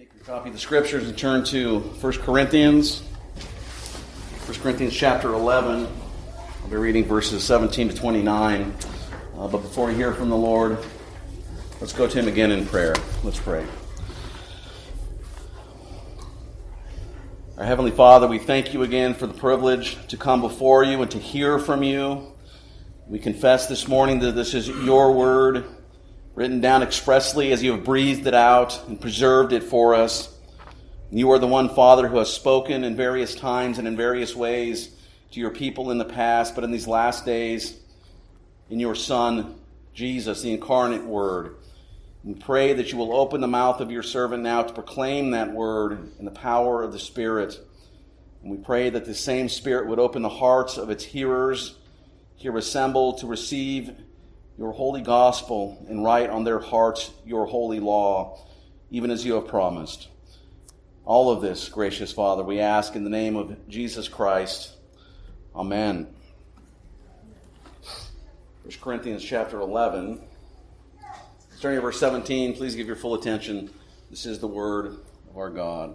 Take your copy of the scriptures and turn to 1 Corinthians. 1 Corinthians chapter 11. I'll be reading verses 17 to 29. Uh, but before we hear from the Lord, let's go to Him again in prayer. Let's pray. Our Heavenly Father, we thank you again for the privilege to come before you and to hear from you. We confess this morning that this is your word written down expressly as you have breathed it out and preserved it for us. You are the one, Father, who has spoken in various times and in various ways to your people in the past, but in these last days, in your Son, Jesus, the incarnate Word. We pray that you will open the mouth of your servant now to proclaim that word in the power of the Spirit. And we pray that the same Spirit would open the hearts of its hearers here assembled to receive your holy gospel and write on their hearts your holy law, even as you have promised. All of this, gracious Father, we ask in the name of Jesus Christ. Amen. 1 Corinthians chapter 11. Starting at verse 17, please give your full attention. This is the word of our God.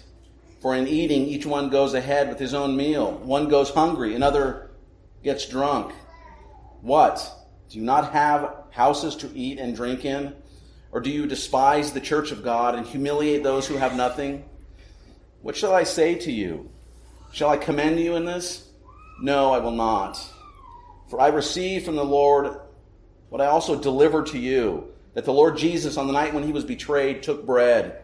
for in eating, each one goes ahead with his own meal. One goes hungry, another gets drunk. What? Do you not have houses to eat and drink in? Or do you despise the church of God and humiliate those who have nothing? What shall I say to you? Shall I commend you in this? No, I will not. For I received from the Lord what I also delivered to you that the Lord Jesus, on the night when he was betrayed, took bread.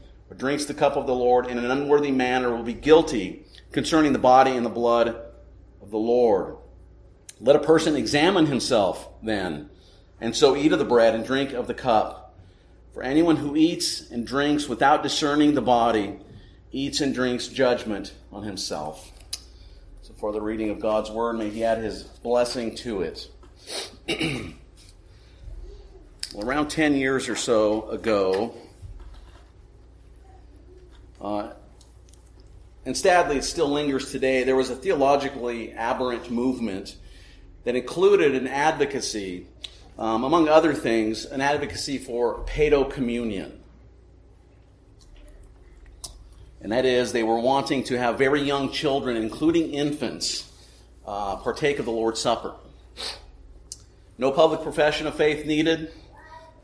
or drinks the cup of the Lord in an unworthy manner will be guilty concerning the body and the blood of the Lord. Let a person examine himself then, and so eat of the bread and drink of the cup. For anyone who eats and drinks without discerning the body eats and drinks judgment on himself. So, for the reading of God's word, may He add His blessing to it. well, around 10 years or so ago, uh, and sadly, it still lingers today. There was a theologically aberrant movement that included an advocacy, um, among other things, an advocacy for pedo communion. And that is, they were wanting to have very young children, including infants, uh, partake of the Lord's Supper. No public profession of faith needed,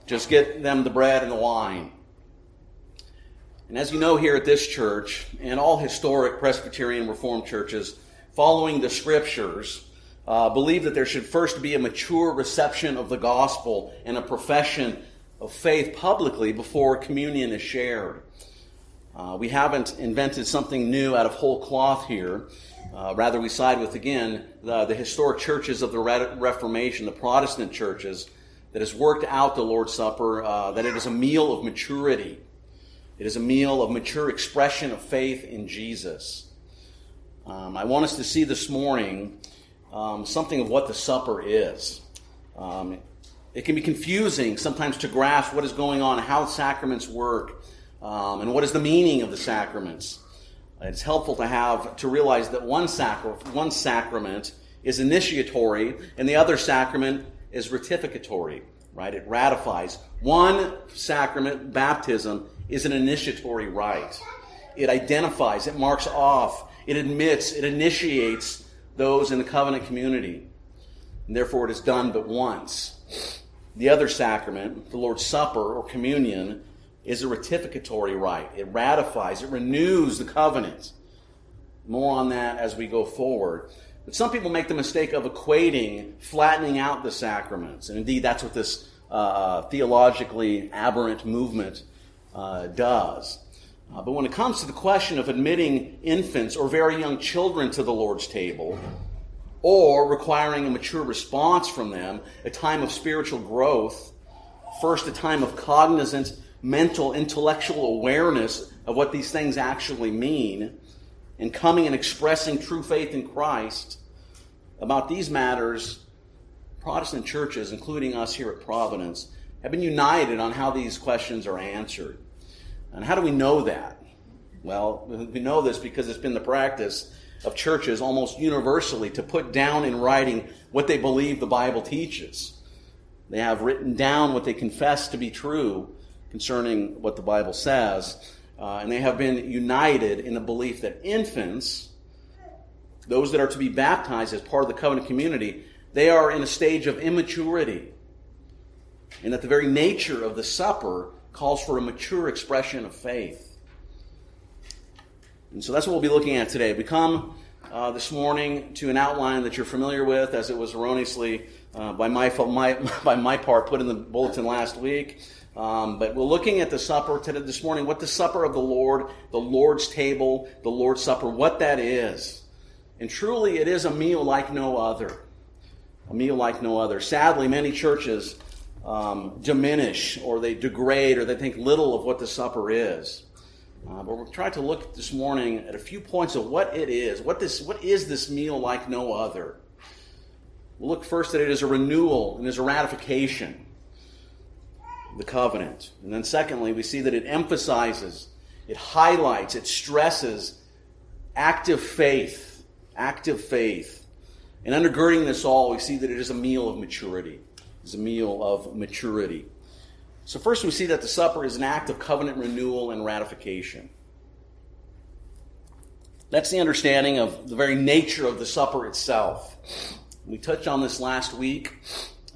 just get them the bread and the wine. And as you know here at this church, and all historic Presbyterian Reformed churches, following the scriptures, uh, believe that there should first be a mature reception of the gospel and a profession of faith publicly before communion is shared. Uh, we haven't invented something new out of whole cloth here. Uh, rather, we side with, again, the, the historic churches of the Reformation, the Protestant churches, that has worked out the Lord's Supper, uh, that it is a meal of maturity it is a meal of mature expression of faith in Jesus. Um, I want us to see this morning um, something of what the supper is. Um, it can be confusing sometimes to grasp what is going on, how sacraments work, um, and what is the meaning of the sacraments. It's helpful to have to realize that one, sacra- one sacrament is initiatory and the other sacrament is ratificatory, right? It ratifies. One sacrament, baptism, is an initiatory rite. It identifies, it marks off, it admits, it initiates those in the covenant community. And therefore, it is done but once. The other sacrament, the Lord's Supper or communion, is a ratificatory rite. It ratifies, it renews the covenant. More on that as we go forward. But some people make the mistake of equating, flattening out the sacraments. And indeed, that's what this uh, theologically aberrant movement uh, does. Uh, but when it comes to the question of admitting infants or very young children to the Lord's table, or requiring a mature response from them, a time of spiritual growth, first a time of cognizant, mental, intellectual awareness of what these things actually mean, and coming and expressing true faith in Christ, about these matters, Protestant churches, including us here at Providence, have been united on how these questions are answered. And how do we know that? Well, we know this because it's been the practice of churches almost universally to put down in writing what they believe the Bible teaches. They have written down what they confess to be true concerning what the Bible says, uh, and they have been united in the belief that infants, those that are to be baptized as part of the covenant community, they are in a stage of immaturity, and that the very nature of the supper calls for a mature expression of faith. And so that's what we'll be looking at today. We come uh, this morning to an outline that you're familiar with, as it was erroneously uh, by, my, my, by my part put in the bulletin last week. Um, but we're looking at the supper today, this morning, what the supper of the Lord, the Lord's table, the Lord's supper, what that is. And truly, it is a meal like no other. A meal like no other. Sadly, many churches um, diminish or they degrade or they think little of what the supper is. Uh, but we're trying to look this morning at a few points of what it is. What this, what is this meal like no other? We'll look first at it as a renewal and as a ratification, the covenant. And then secondly, we see that it emphasizes, it highlights, it stresses active faith, active faith. And undergirding this all, we see that it is a meal of maturity. It's a meal of maturity. So, first, we see that the supper is an act of covenant renewal and ratification. That's the understanding of the very nature of the supper itself. We touched on this last week.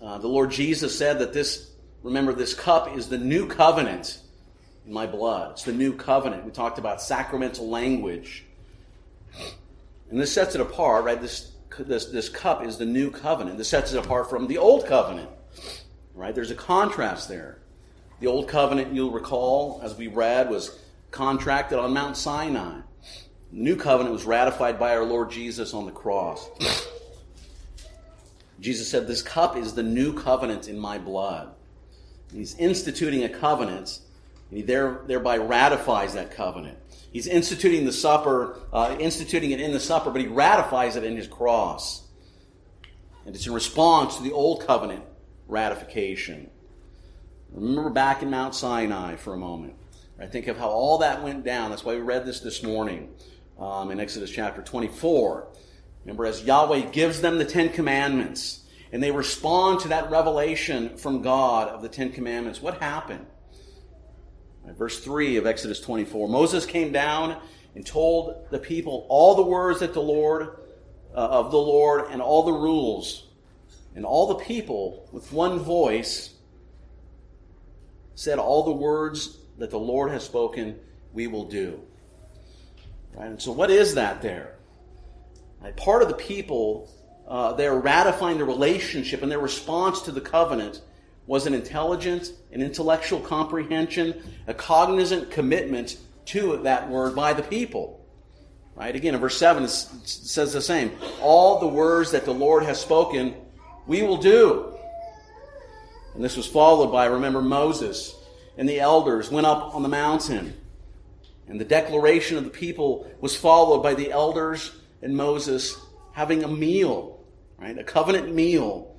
Uh, the Lord Jesus said that this, remember, this cup is the new covenant in my blood. It's the new covenant. We talked about sacramental language. And this sets it apart, right? This, this, this cup is the new covenant. This sets it apart from the old covenant, right? There's a contrast there. The Old Covenant, you'll recall, as we read, was contracted on Mount Sinai. The New Covenant was ratified by our Lord Jesus on the cross. Jesus said, This cup is the new covenant in my blood. He's instituting a covenant, and he there, thereby ratifies that covenant. He's instituting the supper, uh, instituting it in the supper, but he ratifies it in his cross. And it's in response to the old covenant ratification. Remember back in Mount Sinai for a moment. I think of how all that went down. That's why we read this this morning um, in Exodus chapter 24. Remember, as Yahweh gives them the Ten Commandments, and they respond to that revelation from God of the Ten Commandments, what happened? Verse 3 of Exodus 24 Moses came down and told the people all the words that the Lord, uh, of the Lord, and all the rules. And all the people, with one voice, said, All the words that the Lord has spoken, we will do. Right? And so, what is that there? Right? Part of the people, uh, they're ratifying the relationship and their response to the covenant was an intelligent an intellectual comprehension, a cognizant commitment to that word by the people. Right? Again, in verse 7, it says the same. All the words that the Lord has spoken, we will do. And this was followed by, remember, Moses and the elders went up on the mountain. And the declaration of the people was followed by the elders and Moses having a meal, right? A covenant meal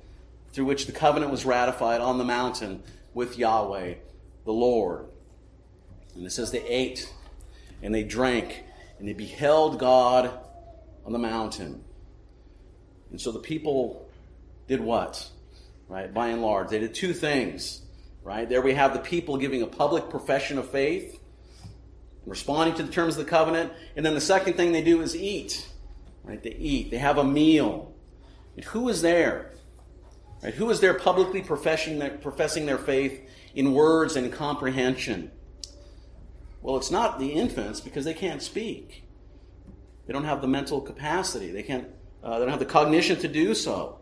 through which the covenant was ratified on the mountain with Yahweh, the Lord. And it says they ate and they drank and they beheld God on the mountain. And so the people did what? right? By and large, they did two things, right? There we have the people giving a public profession of faith, responding to the terms of the covenant, and then the second thing they do is eat, right? They eat. They have a meal. And who is there? Right? Who is there publicly professing their, professing their faith in words and comprehension? Well, it's not the infants because they can't speak. They don't have the mental capacity. They can't. Uh, they don't have the cognition to do so.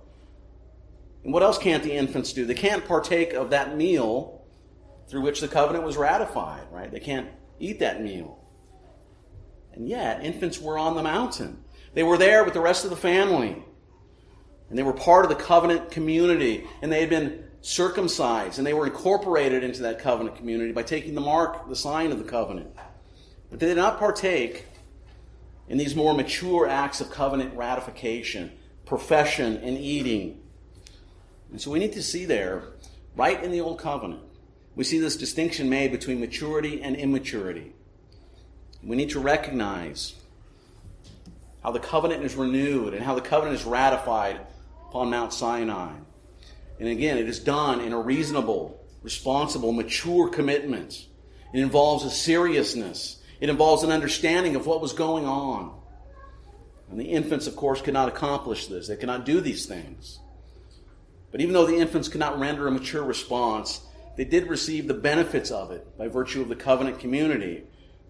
And what else can't the infants do? They can't partake of that meal through which the covenant was ratified. Right? They can't eat that meal. And yet, infants were on the mountain. They were there with the rest of the family. And they were part of the covenant community. And they had been circumcised. And they were incorporated into that covenant community by taking the mark, the sign of the covenant. But they did not partake in these more mature acts of covenant ratification, profession, and eating. And so we need to see there, right in the Old Covenant, we see this distinction made between maturity and immaturity. We need to recognize how the covenant is renewed and how the covenant is ratified upon Mount Sinai. And again, it is done in a reasonable, responsible, mature commitment. It involves a seriousness. It involves an understanding of what was going on. And the infants, of course, could not accomplish this. They cannot do these things. But even though the infants could not render a mature response, they did receive the benefits of it by virtue of the covenant community.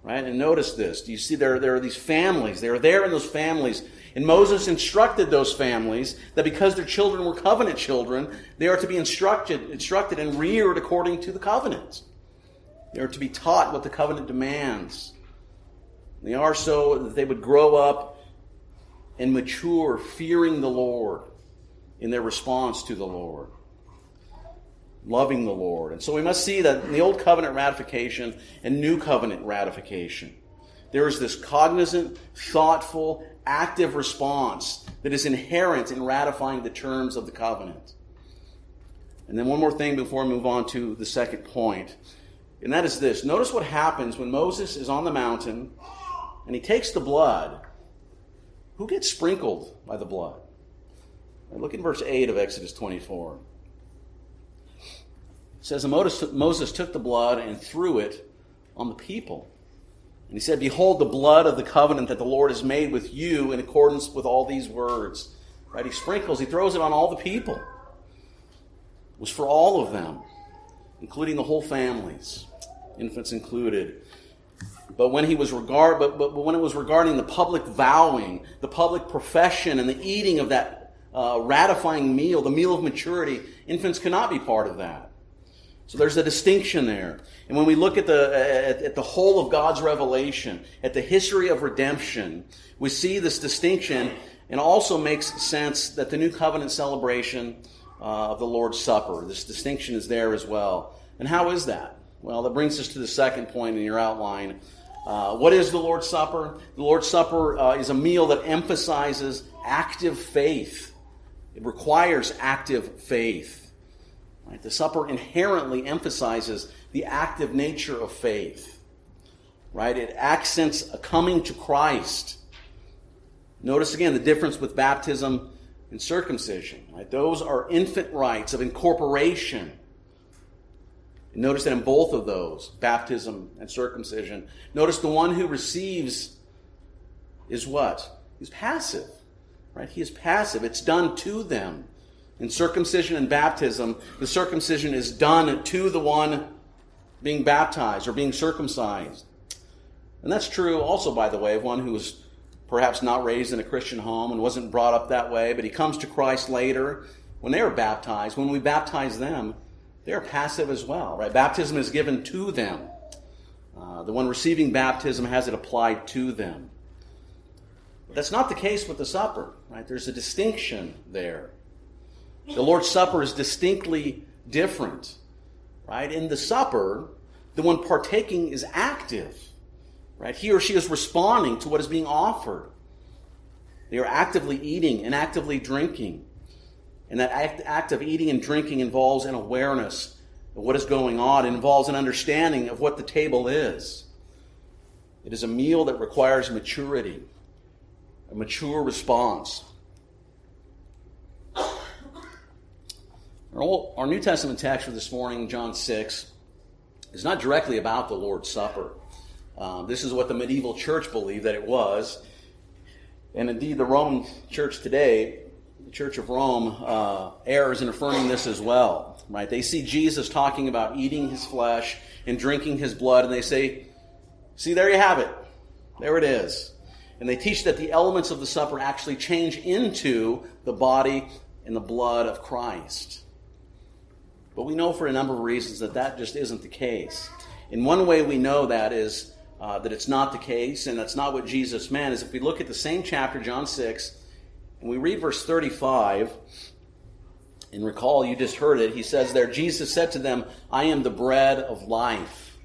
Right? And notice this. Do you see there, there are these families? They are there in those families and Moses instructed those families that because their children were covenant children, they are to be instructed, instructed and reared according to the covenant. They are to be taught what the covenant demands. They are so that they would grow up and mature, fearing the Lord in their response to the Lord, loving the Lord. And so we must see that in the Old Covenant ratification and New Covenant ratification, there is this cognizant, thoughtful, active response that is inherent in ratifying the terms of the covenant. And then one more thing before I move on to the second point, and that is this. Notice what happens when Moses is on the mountain and he takes the blood. Who gets sprinkled by the blood? Look in verse 8 of Exodus 24. It says, Moses took the blood and threw it on the people. And he said, Behold the blood of the covenant that the Lord has made with you in accordance with all these words. Right? He sprinkles, he throws it on all the people. It was for all of them, including the whole families, infants included. But when he was regard, but, but, but when it was regarding the public vowing, the public profession, and the eating of that uh, ratifying meal, the meal of maturity, infants cannot be part of that. So there's a distinction there. And when we look at the, at, at, the whole of God's revelation, at the history of redemption, we see this distinction and also makes sense that the new covenant celebration uh, of the Lord's Supper, this distinction is there as well. And how is that? Well, that brings us to the second point in your outline. Uh, what is the Lord's Supper? The Lord's Supper uh, is a meal that emphasizes active faith. It requires active faith. Right? The supper inherently emphasizes the active nature of faith. Right? It accents a coming to Christ. Notice again the difference with baptism and circumcision. Right? Those are infant rites of incorporation. Notice that in both of those, baptism and circumcision, notice the one who receives is what? He's passive. Right? He is passive. It's done to them. In circumcision and baptism, the circumcision is done to the one being baptized or being circumcised. And that's true also, by the way, of one who was perhaps not raised in a Christian home and wasn't brought up that way, but he comes to Christ later. When they are baptized, when we baptize them, they are passive as well, right? Baptism is given to them. Uh, the one receiving baptism has it applied to them. That's not the case with the supper, right? There's a distinction there. The Lord's Supper is distinctly different. Right? In the supper, the one partaking is active. Right? He or she is responding to what is being offered. They are actively eating and actively drinking. And that act, act of eating and drinking involves an awareness of what is going on. It involves an understanding of what the table is. It is a meal that requires maturity, a mature response. Our, old, our New Testament text for this morning, John 6, is not directly about the Lord's Supper. Um, this is what the medieval church believed that it was. And indeed, the Roman church today the Church of Rome uh, errs in affirming this as well. Right? They see Jesus talking about eating his flesh and drinking his blood, and they say, "See, there you have it. There it is." And they teach that the elements of the supper actually change into the body and the blood of Christ. But we know for a number of reasons that that just isn't the case. In one way we know that is uh, that it's not the case, and that's not what Jesus meant, is if we look at the same chapter, John 6, and we read verse 35, and recall you just heard it, he says there, Jesus said to them, I am the bread of life.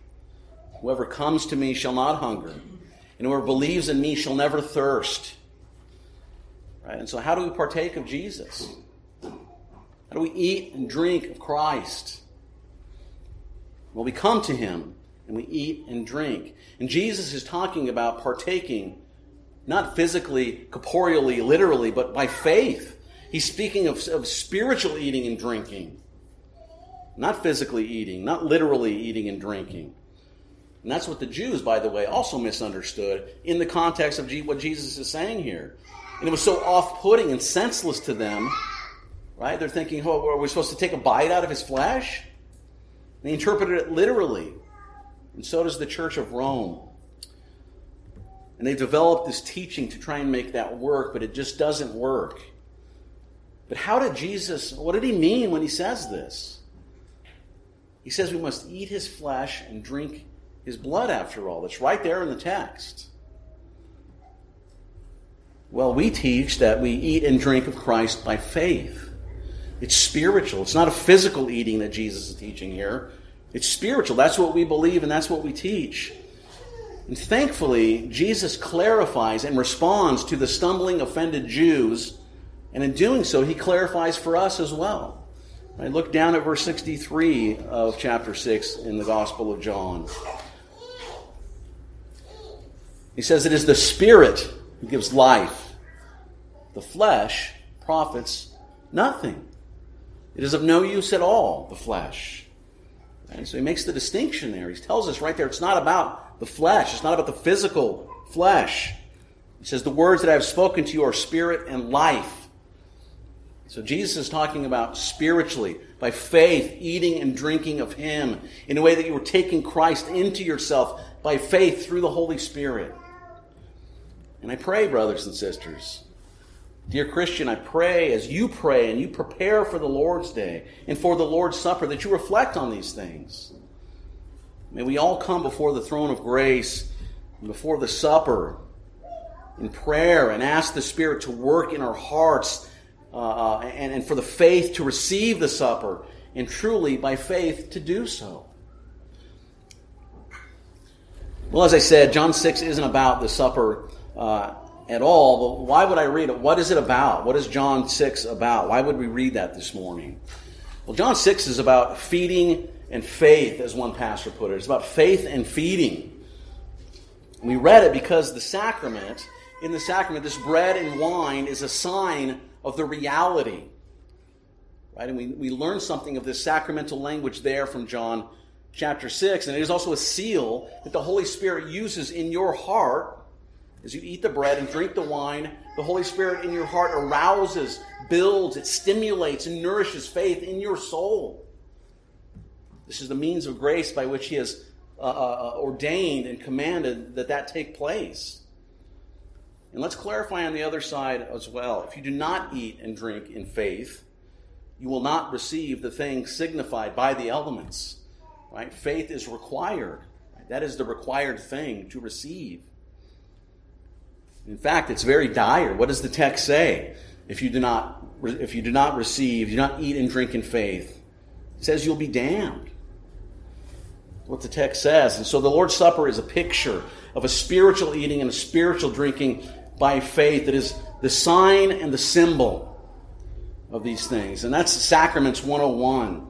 Whoever comes to me shall not hunger and whoever believes in me shall never thirst. Right? And so, how do we partake of Jesus? How do we eat and drink of Christ? Well, we come to him and we eat and drink. And Jesus is talking about partaking, not physically, corporeally, literally, but by faith. He's speaking of, of spiritual eating and drinking, not physically eating, not literally eating and drinking. And that's what the Jews, by the way, also misunderstood in the context of what Jesus is saying here. And it was so off putting and senseless to them, right? They're thinking, oh, are we supposed to take a bite out of his flesh? They interpreted it literally. And so does the Church of Rome. And they've developed this teaching to try and make that work, but it just doesn't work. But how did Jesus, what did he mean when he says this? He says we must eat his flesh and drink his blood, after all. It's right there in the text. Well, we teach that we eat and drink of Christ by faith. It's spiritual. It's not a physical eating that Jesus is teaching here. It's spiritual. That's what we believe and that's what we teach. And thankfully, Jesus clarifies and responds to the stumbling, offended Jews. And in doing so, he clarifies for us as well. I look down at verse 63 of chapter 6 in the Gospel of John. He says it is the Spirit who gives life. The flesh profits nothing. It is of no use at all, the flesh. And so he makes the distinction there. He tells us right there it's not about the flesh, it's not about the physical flesh. He says, The words that I have spoken to you are spirit and life. So Jesus is talking about spiritually, by faith, eating and drinking of Him, in a way that you are taking Christ into yourself by faith through the Holy Spirit. And I pray, brothers and sisters, dear Christian, I pray as you pray and you prepare for the Lord's Day and for the Lord's Supper that you reflect on these things. May we all come before the throne of grace and before the supper in prayer and ask the Spirit to work in our hearts uh, uh and, and for the faith to receive the supper and truly by faith to do so. Well, as I said, John 6 isn't about the supper uh, at all, but why would I read it? What is it about? What is John 6 about? Why would we read that this morning? Well, John 6 is about feeding and faith, as one pastor put it. It's about faith and feeding. We read it because the sacrament, in the sacrament, this bread and wine is a sign of the reality. Right? And we, we learn something of this sacramental language there from John chapter 6. And it is also a seal that the Holy Spirit uses in your heart as you eat the bread and drink the wine, the Holy Spirit in your heart arouses, builds, it stimulates, and nourishes faith in your soul. This is the means of grace by which He has uh, uh, uh, ordained and commanded that that take place. And let's clarify on the other side as well. If you do not eat and drink in faith, you will not receive the thing signified by the elements. Right? Faith is required. That is the required thing to receive. In fact, it's very dire. What does the text say? If you do not, if you do not receive, do not eat and drink in faith, it says you'll be damned. What the text says. And so the Lord's Supper is a picture of a spiritual eating and a spiritual drinking by faith that is the sign and the symbol of these things. And that's Sacraments 101.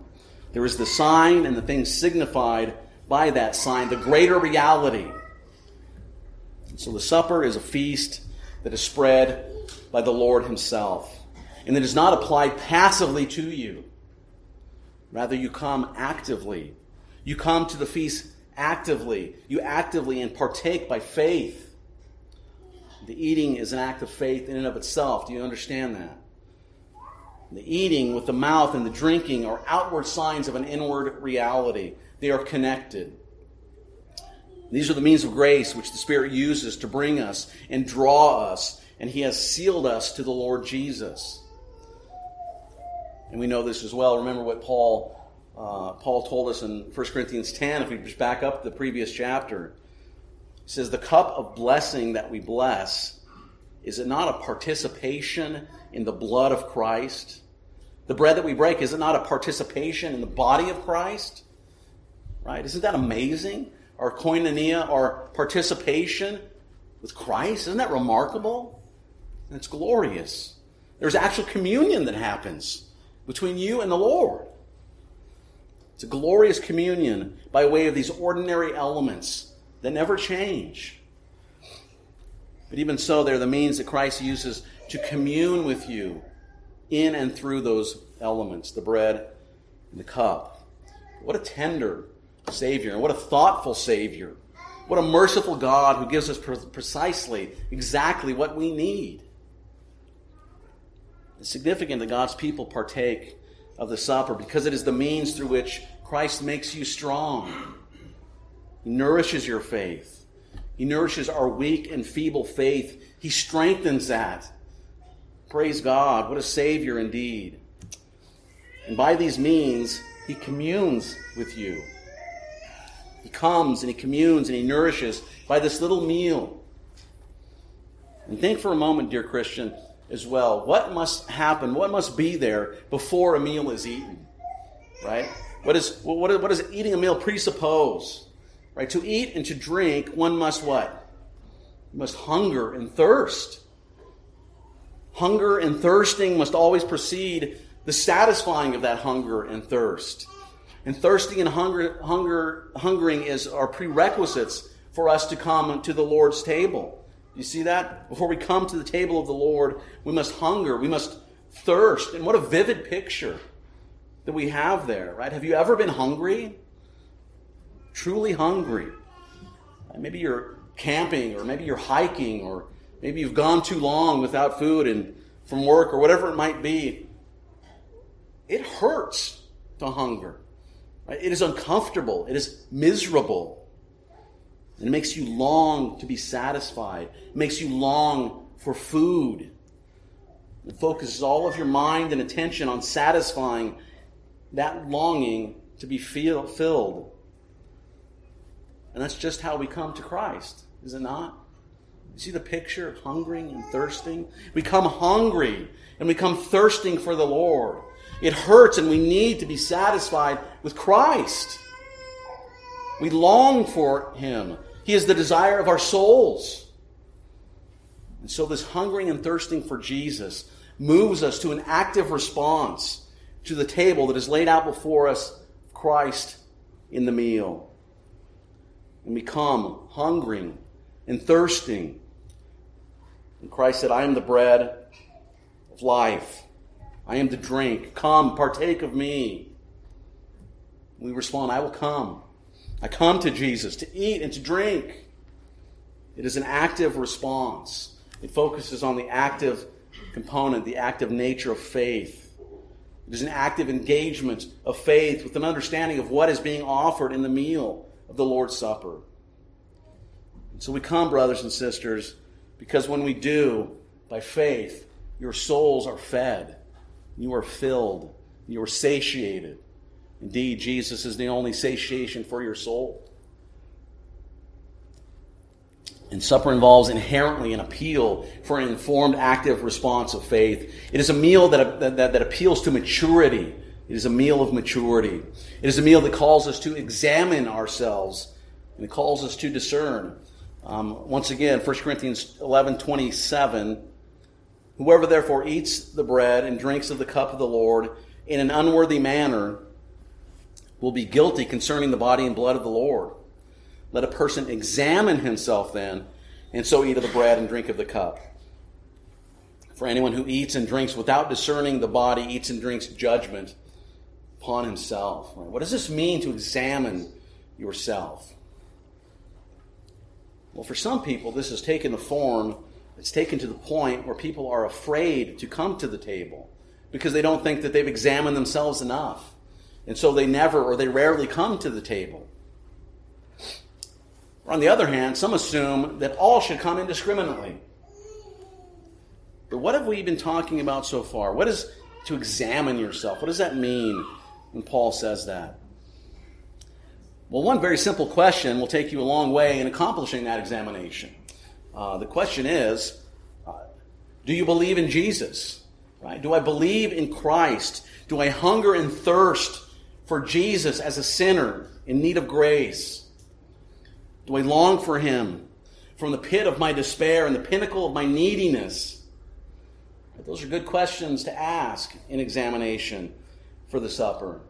There is the sign and the thing signified by that sign, the greater reality so the supper is a feast that is spread by the Lord Himself. And it is not applied passively to you. Rather, you come actively. You come to the feast actively. You actively and partake by faith. The eating is an act of faith in and of itself. Do you understand that? The eating with the mouth and the drinking are outward signs of an inward reality. They are connected. These are the means of grace which the Spirit uses to bring us and draw us, and He has sealed us to the Lord Jesus. And we know this as well. Remember what Paul uh, Paul told us in 1 Corinthians 10, if we just back up the previous chapter. He says, The cup of blessing that we bless, is it not a participation in the blood of Christ? The bread that we break, is it not a participation in the body of Christ? Right? Isn't that amazing? Our koinonia, our participation with Christ, isn't that remarkable? And it's glorious. There's actual communion that happens between you and the Lord. It's a glorious communion by way of these ordinary elements that never change. But even so, they're the means that Christ uses to commune with you in and through those elements the bread and the cup. What a tender Savior, and what a thoughtful Savior. What a merciful God who gives us precisely, exactly what we need. It's significant that God's people partake of the supper because it is the means through which Christ makes you strong. He nourishes your faith. He nourishes our weak and feeble faith. He strengthens that. Praise God. What a Savior indeed. And by these means, He communes with you. He comes and He communes and He nourishes by this little meal. And think for a moment, dear Christian, as well. What must happen? What must be there before a meal is eaten? Right? What, is, what, does eating a meal presuppose? Right? To eat and to drink, one must what? You must hunger and thirst. Hunger and thirsting must always precede the satisfying of that hunger and thirst. And thirsting and hunger, hunger, hungering is our prerequisites for us to come to the Lord's table. You see that? Before we come to the table of the Lord, we must hunger, we must thirst. And what a vivid picture that we have there, right? Have you ever been hungry? Truly hungry. Maybe you're camping, or maybe you're hiking, or maybe you've gone too long without food and from work, or whatever it might be. It hurts to hunger. Right? It is uncomfortable. It is miserable. It makes you long to be satisfied. It makes you long for food. It focuses all of your mind and attention on satisfying that longing to be feel, filled. And that's just how we come to Christ, is it not? You see the picture of hungering and thirsting? We come hungry and we come thirsting for the Lord. It hurts and we need to be satisfied with Christ. We long for Him. He is the desire of our souls. And so, this hungering and thirsting for Jesus moves us to an active response to the table that is laid out before us, Christ in the meal. And we come hungering and thirsting. And Christ said, I am the bread of life. I am the drink. Come, partake of me. We respond, I will come. I come to Jesus to eat and to drink. It is an active response. It focuses on the active component, the active nature of faith. It is an active engagement of faith with an understanding of what is being offered in the meal of the Lord's Supper. And so we come, brothers and sisters, because when we do, by faith, your souls are fed, you are filled, you are satiated. Indeed, Jesus is the only satiation for your soul. And supper involves inherently an appeal for an informed, active response of faith. It is a meal that, that, that, appeals to maturity. It is a meal of maturity. It is a meal that calls us to examine ourselves and it calls us to discern. Um, once again, 1 Corinthians 11 27. Whoever therefore eats the bread and drinks of the cup of the Lord in an unworthy manner will be guilty concerning the body and blood of the Lord. Let a person examine himself then, and so eat of the bread and drink of the cup. For anyone who eats and drinks without discerning the body eats and drinks judgment upon himself. What does this mean to examine yourself? Well, for some people, this has taken the form, it's taken to the point where people are afraid to come to the table because they don't think that they've examined themselves enough. And so they never or they rarely come to the table. Or On the other hand, some assume that all should come indiscriminately. But what have we been talking about so far? What is to examine yourself? What does that mean when Paul says that? Well, one very simple question will take you a long way in accomplishing that examination. Uh, the question is uh, Do you believe in Jesus? Right? Do I believe in Christ? Do I hunger and thirst for Jesus as a sinner in need of grace? Do I long for him from the pit of my despair and the pinnacle of my neediness? Those are good questions to ask in examination for the supper.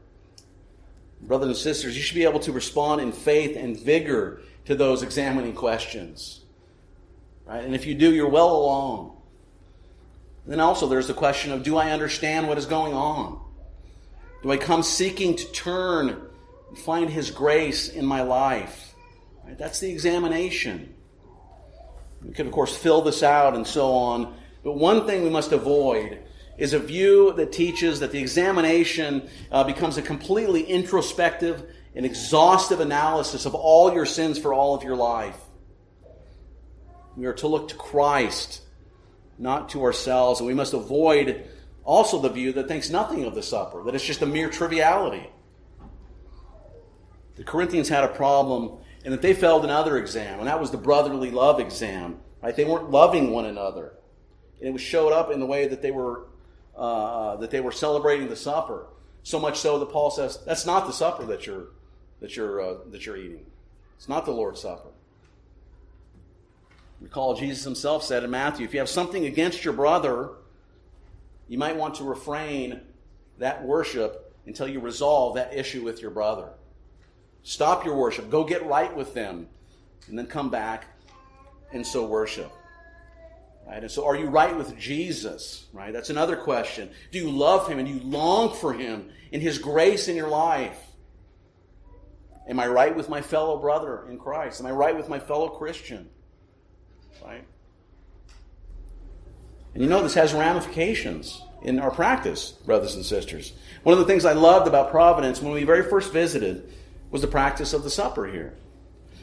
Brothers and sisters, you should be able to respond in faith and vigor to those examining questions. Right? And if you do, you're well along. Then also there's the question of do I understand what is going on? Do I come seeking to turn and find His grace in my life? Right? That's the examination. We could, of course, fill this out and so on. But one thing we must avoid is a view that teaches that the examination uh, becomes a completely introspective and exhaustive analysis of all your sins for all of your life. We are to look to Christ, not to ourselves, and we must avoid also the view that thinks nothing of the supper, that it's just a mere triviality. The Corinthians had a problem and that they failed another exam, and that was the brotherly love exam. Right? They weren't loving one another. And it was showed up in the way that they were uh, that they were celebrating the supper. So much so that Paul says that's not the supper that you're that you're uh, that you're eating. It's not the Lord's supper. Recall Jesus himself said in Matthew, if you have something against your brother, you might want to refrain that worship until you resolve that issue with your brother. Stop your worship, go get right with them, and then come back and so worship. Right? And so, are you right with Jesus? Right? That's another question. Do you love Him and you long for Him in His grace in your life? Am I right with my fellow brother in Christ? Am I right with my fellow Christian? Right? And you know this has ramifications in our practice, brothers and sisters. One of the things I loved about Providence when we very first visited was the practice of the supper here.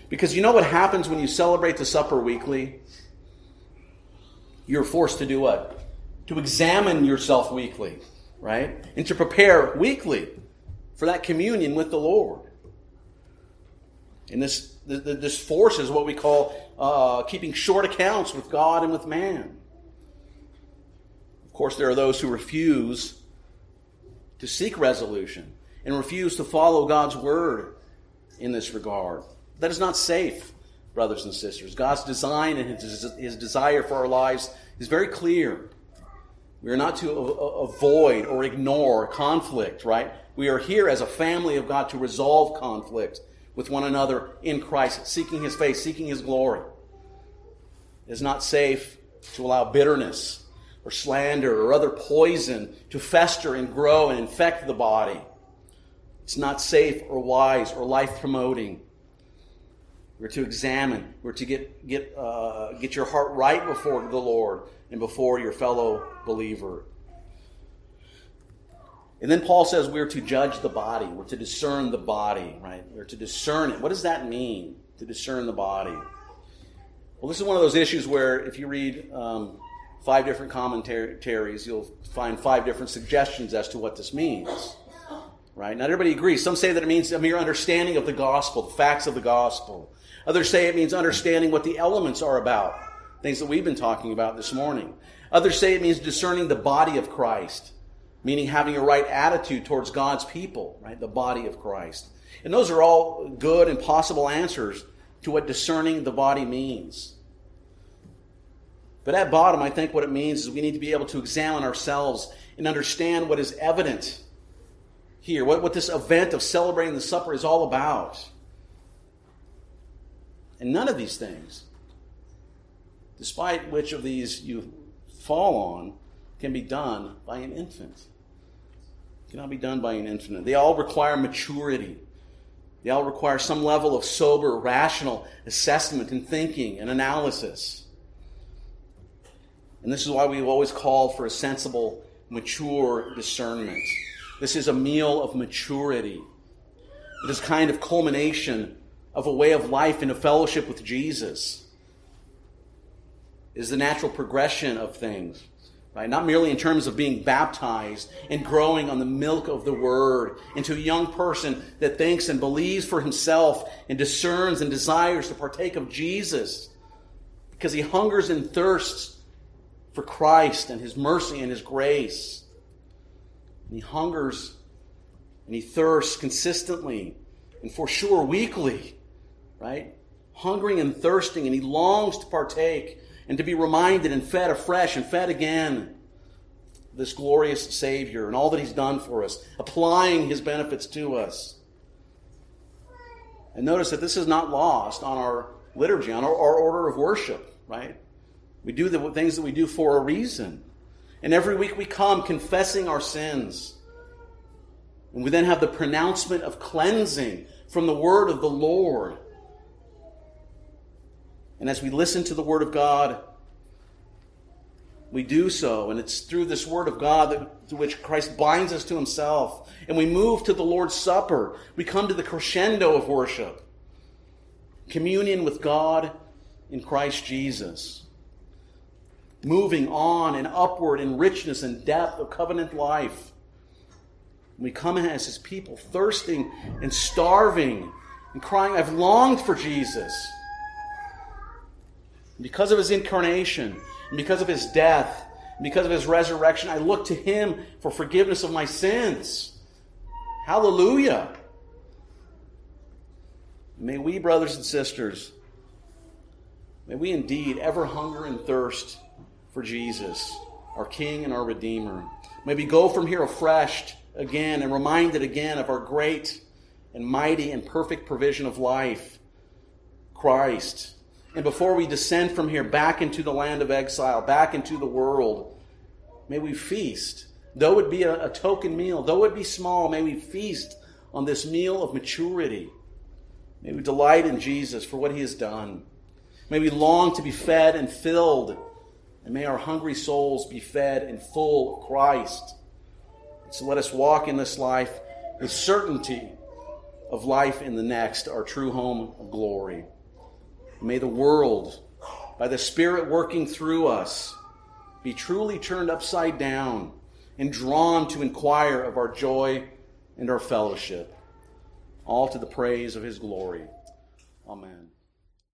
Because you know what happens when you celebrate the supper weekly? you're forced to do what? To examine yourself weekly, right? And to prepare weekly for that communion with the Lord. And this, this force is what we call uh, keeping short accounts with God and with man. Of course, there are those who refuse to seek resolution and refuse to follow God's word in this regard. That is not safe brothers and sisters. God's design and his, his desire for our lives is very clear. We are not to avoid or ignore conflict, right? We are here as a family of God to resolve conflict with one another in Christ, seeking his face, seeking his glory. It is not safe to allow bitterness or slander or other poison to fester and grow and infect the body. It's not safe or wise or life promoting we're to examine. We're to get, get, uh, get your heart right before the Lord and before your fellow believer. And then Paul says we're to judge the body. We're to discern the body, right? We're to discern it. What does that mean, to discern the body? Well, this is one of those issues where if you read um, five different commentaries, you'll find five different suggestions as to what this means. Right? Not everybody agrees. Some say that it means a mere understanding of the gospel, the facts of the gospel. Others say it means understanding what the elements are about, things that we've been talking about this morning. Others say it means discerning the body of Christ, meaning having a right attitude towards God's people, right? The body of Christ. And those are all good and possible answers to what discerning the body means. But at bottom, I think what it means is we need to be able to examine ourselves and understand what is evident here, what, what this event of celebrating the supper is all about. And none of these things, despite which of these you fall on, can be done by an infant. Cannot be done by an infant. They all require maturity. They all require some level of sober, rational assessment and thinking and analysis. And this is why we've always called for a sensible mature discernment. This is a meal of maturity. It is kind of culmination of a way of life in a fellowship with Jesus. It is the natural progression of things. Right? Not merely in terms of being baptized and growing on the milk of the word into a young person that thinks and believes for himself and discerns and desires to partake of Jesus because he hungers and thirsts for Christ and his mercy and his grace. And he hungers and he thirsts consistently and for sure weekly, right? Hungering and thirsting, and he longs to partake and to be reminded and fed afresh and fed again this glorious Savior and all that He's done for us, applying His benefits to us. And notice that this is not lost on our liturgy, on our, our order of worship, right? We do the things that we do for a reason. And every week we come confessing our sins. And we then have the pronouncement of cleansing from the word of the Lord. And as we listen to the Word of God, we do so, and it's through this Word of God that, through which Christ binds us to Himself. And we move to the Lord's Supper. We come to the crescendo of worship communion with God in Christ Jesus. Moving on and upward in richness and depth of covenant life. We come as His people, thirsting and starving and crying, I've longed for Jesus. Because of his incarnation, and because of his death, and because of his resurrection, I look to him for forgiveness of my sins. Hallelujah. May we, brothers and sisters, may we indeed ever hunger and thirst for Jesus, our King and our Redeemer. May we go from here refreshed again and reminded again of our great and mighty and perfect provision of life, Christ and before we descend from here back into the land of exile, back into the world, may we feast. Though it be a, a token meal, though it be small, may we feast on this meal of maturity. May we delight in Jesus for what he has done. May we long to be fed and filled. And may our hungry souls be fed and full of Christ. So let us walk in this life with certainty of life in the next, our true home of glory. May the world, by the Spirit working through us, be truly turned upside down and drawn to inquire of our joy and our fellowship, all to the praise of His glory. Amen.